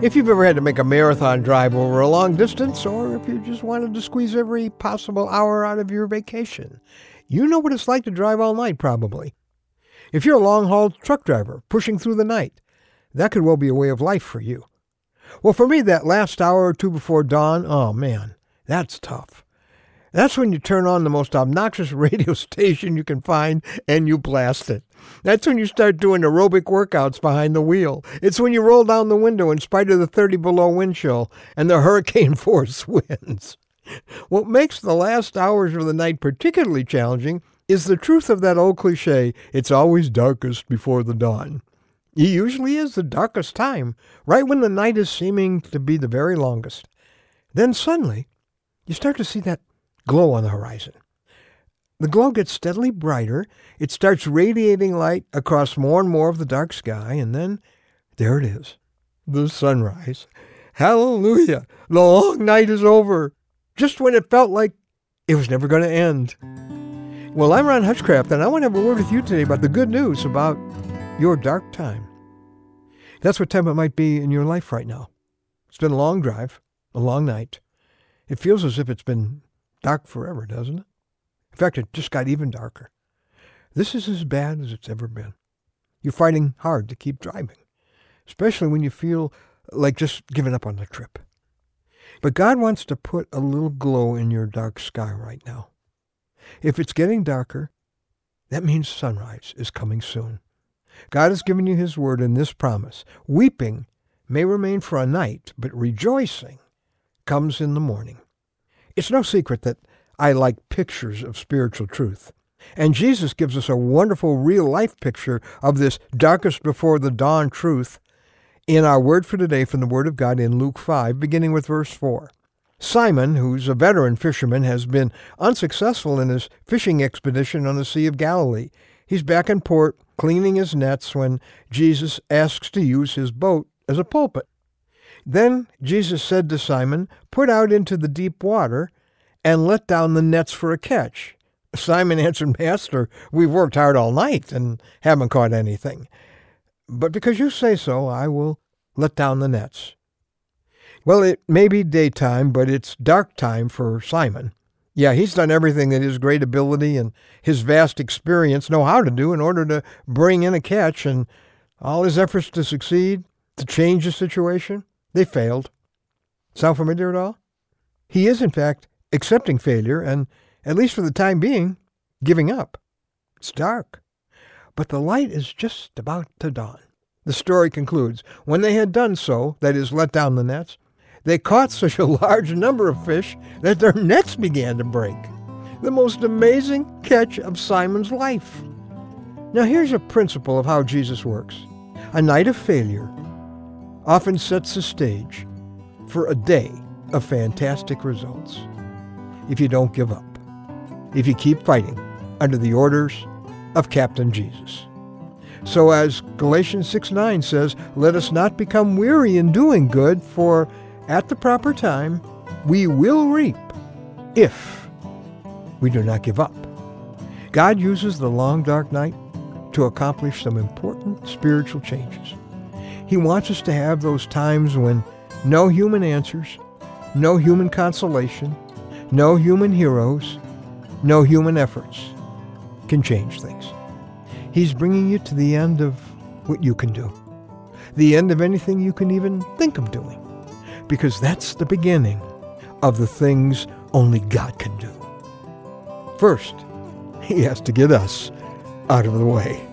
If you've ever had to make a marathon drive over a long distance, or if you just wanted to squeeze every possible hour out of your vacation, you know what it's like to drive all night, probably. If you're a long haul truck driver pushing through the night, that could well be a way of life for you. Well, for me, that last hour or two before dawn, oh man, that's tough. That's when you turn on the most obnoxious radio station you can find and you blast it. That's when you start doing aerobic workouts behind the wheel. It's when you roll down the window in spite of the 30 below wind chill and the hurricane force winds. What makes the last hours of the night particularly challenging is the truth of that old cliche it's always darkest before the dawn. It usually is the darkest time, right when the night is seeming to be the very longest. Then suddenly, you start to see that glow on the horizon. The glow gets steadily brighter. It starts radiating light across more and more of the dark sky, and then there it is the sunrise. Hallelujah! The long night is over, just when it felt like it was never going to end. Well, I'm Ron Hutchcraft, and I want to have a word with you today about the good news about your dark time. That's what time it might be in your life right now. It's been a long drive, a long night. It feels as if it's been dark forever, doesn't it? In fact, it just got even darker. This is as bad as it's ever been. You're fighting hard to keep driving, especially when you feel like just giving up on the trip. But God wants to put a little glow in your dark sky right now. If it's getting darker, that means sunrise is coming soon. God has given you his word in this promise. Weeping may remain for a night, but rejoicing comes in the morning. It's no secret that I like pictures of spiritual truth. And Jesus gives us a wonderful real life picture of this darkest before the dawn truth in our word for today from the Word of God in Luke 5, beginning with verse 4. Simon, who's a veteran fisherman, has been unsuccessful in his fishing expedition on the Sea of Galilee. He's back in port cleaning his nets when Jesus asks to use his boat as a pulpit. Then Jesus said to Simon, Put out into the deep water and let down the nets for a catch. Simon answered, Master, we've worked hard all night and haven't caught anything. But because you say so, I will let down the nets. Well, it may be daytime, but it's dark time for Simon. Yeah, he's done everything that his great ability and his vast experience know how to do in order to bring in a catch, and all his efforts to succeed, to change the situation, they failed. Sound familiar at all? He is, in fact, accepting failure and, at least for the time being, giving up. It's dark. But the light is just about to dawn. The story concludes When they had done so, that is, let down the nets, they caught such a large number of fish that their nets began to break. The most amazing catch of Simon's life. Now, here's a principle of how Jesus works a night of failure often sets the stage for a day of fantastic results if you don't give up, if you keep fighting under the orders of Captain Jesus. So as Galatians 6 9 says, let us not become weary in doing good, for at the proper time we will reap if we do not give up. God uses the long dark night to accomplish some important spiritual changes. He wants us to have those times when no human answers, no human consolation, no human heroes, no human efforts can change things. He's bringing you to the end of what you can do, the end of anything you can even think of doing, because that's the beginning of the things only God can do. First, He has to get us out of the way.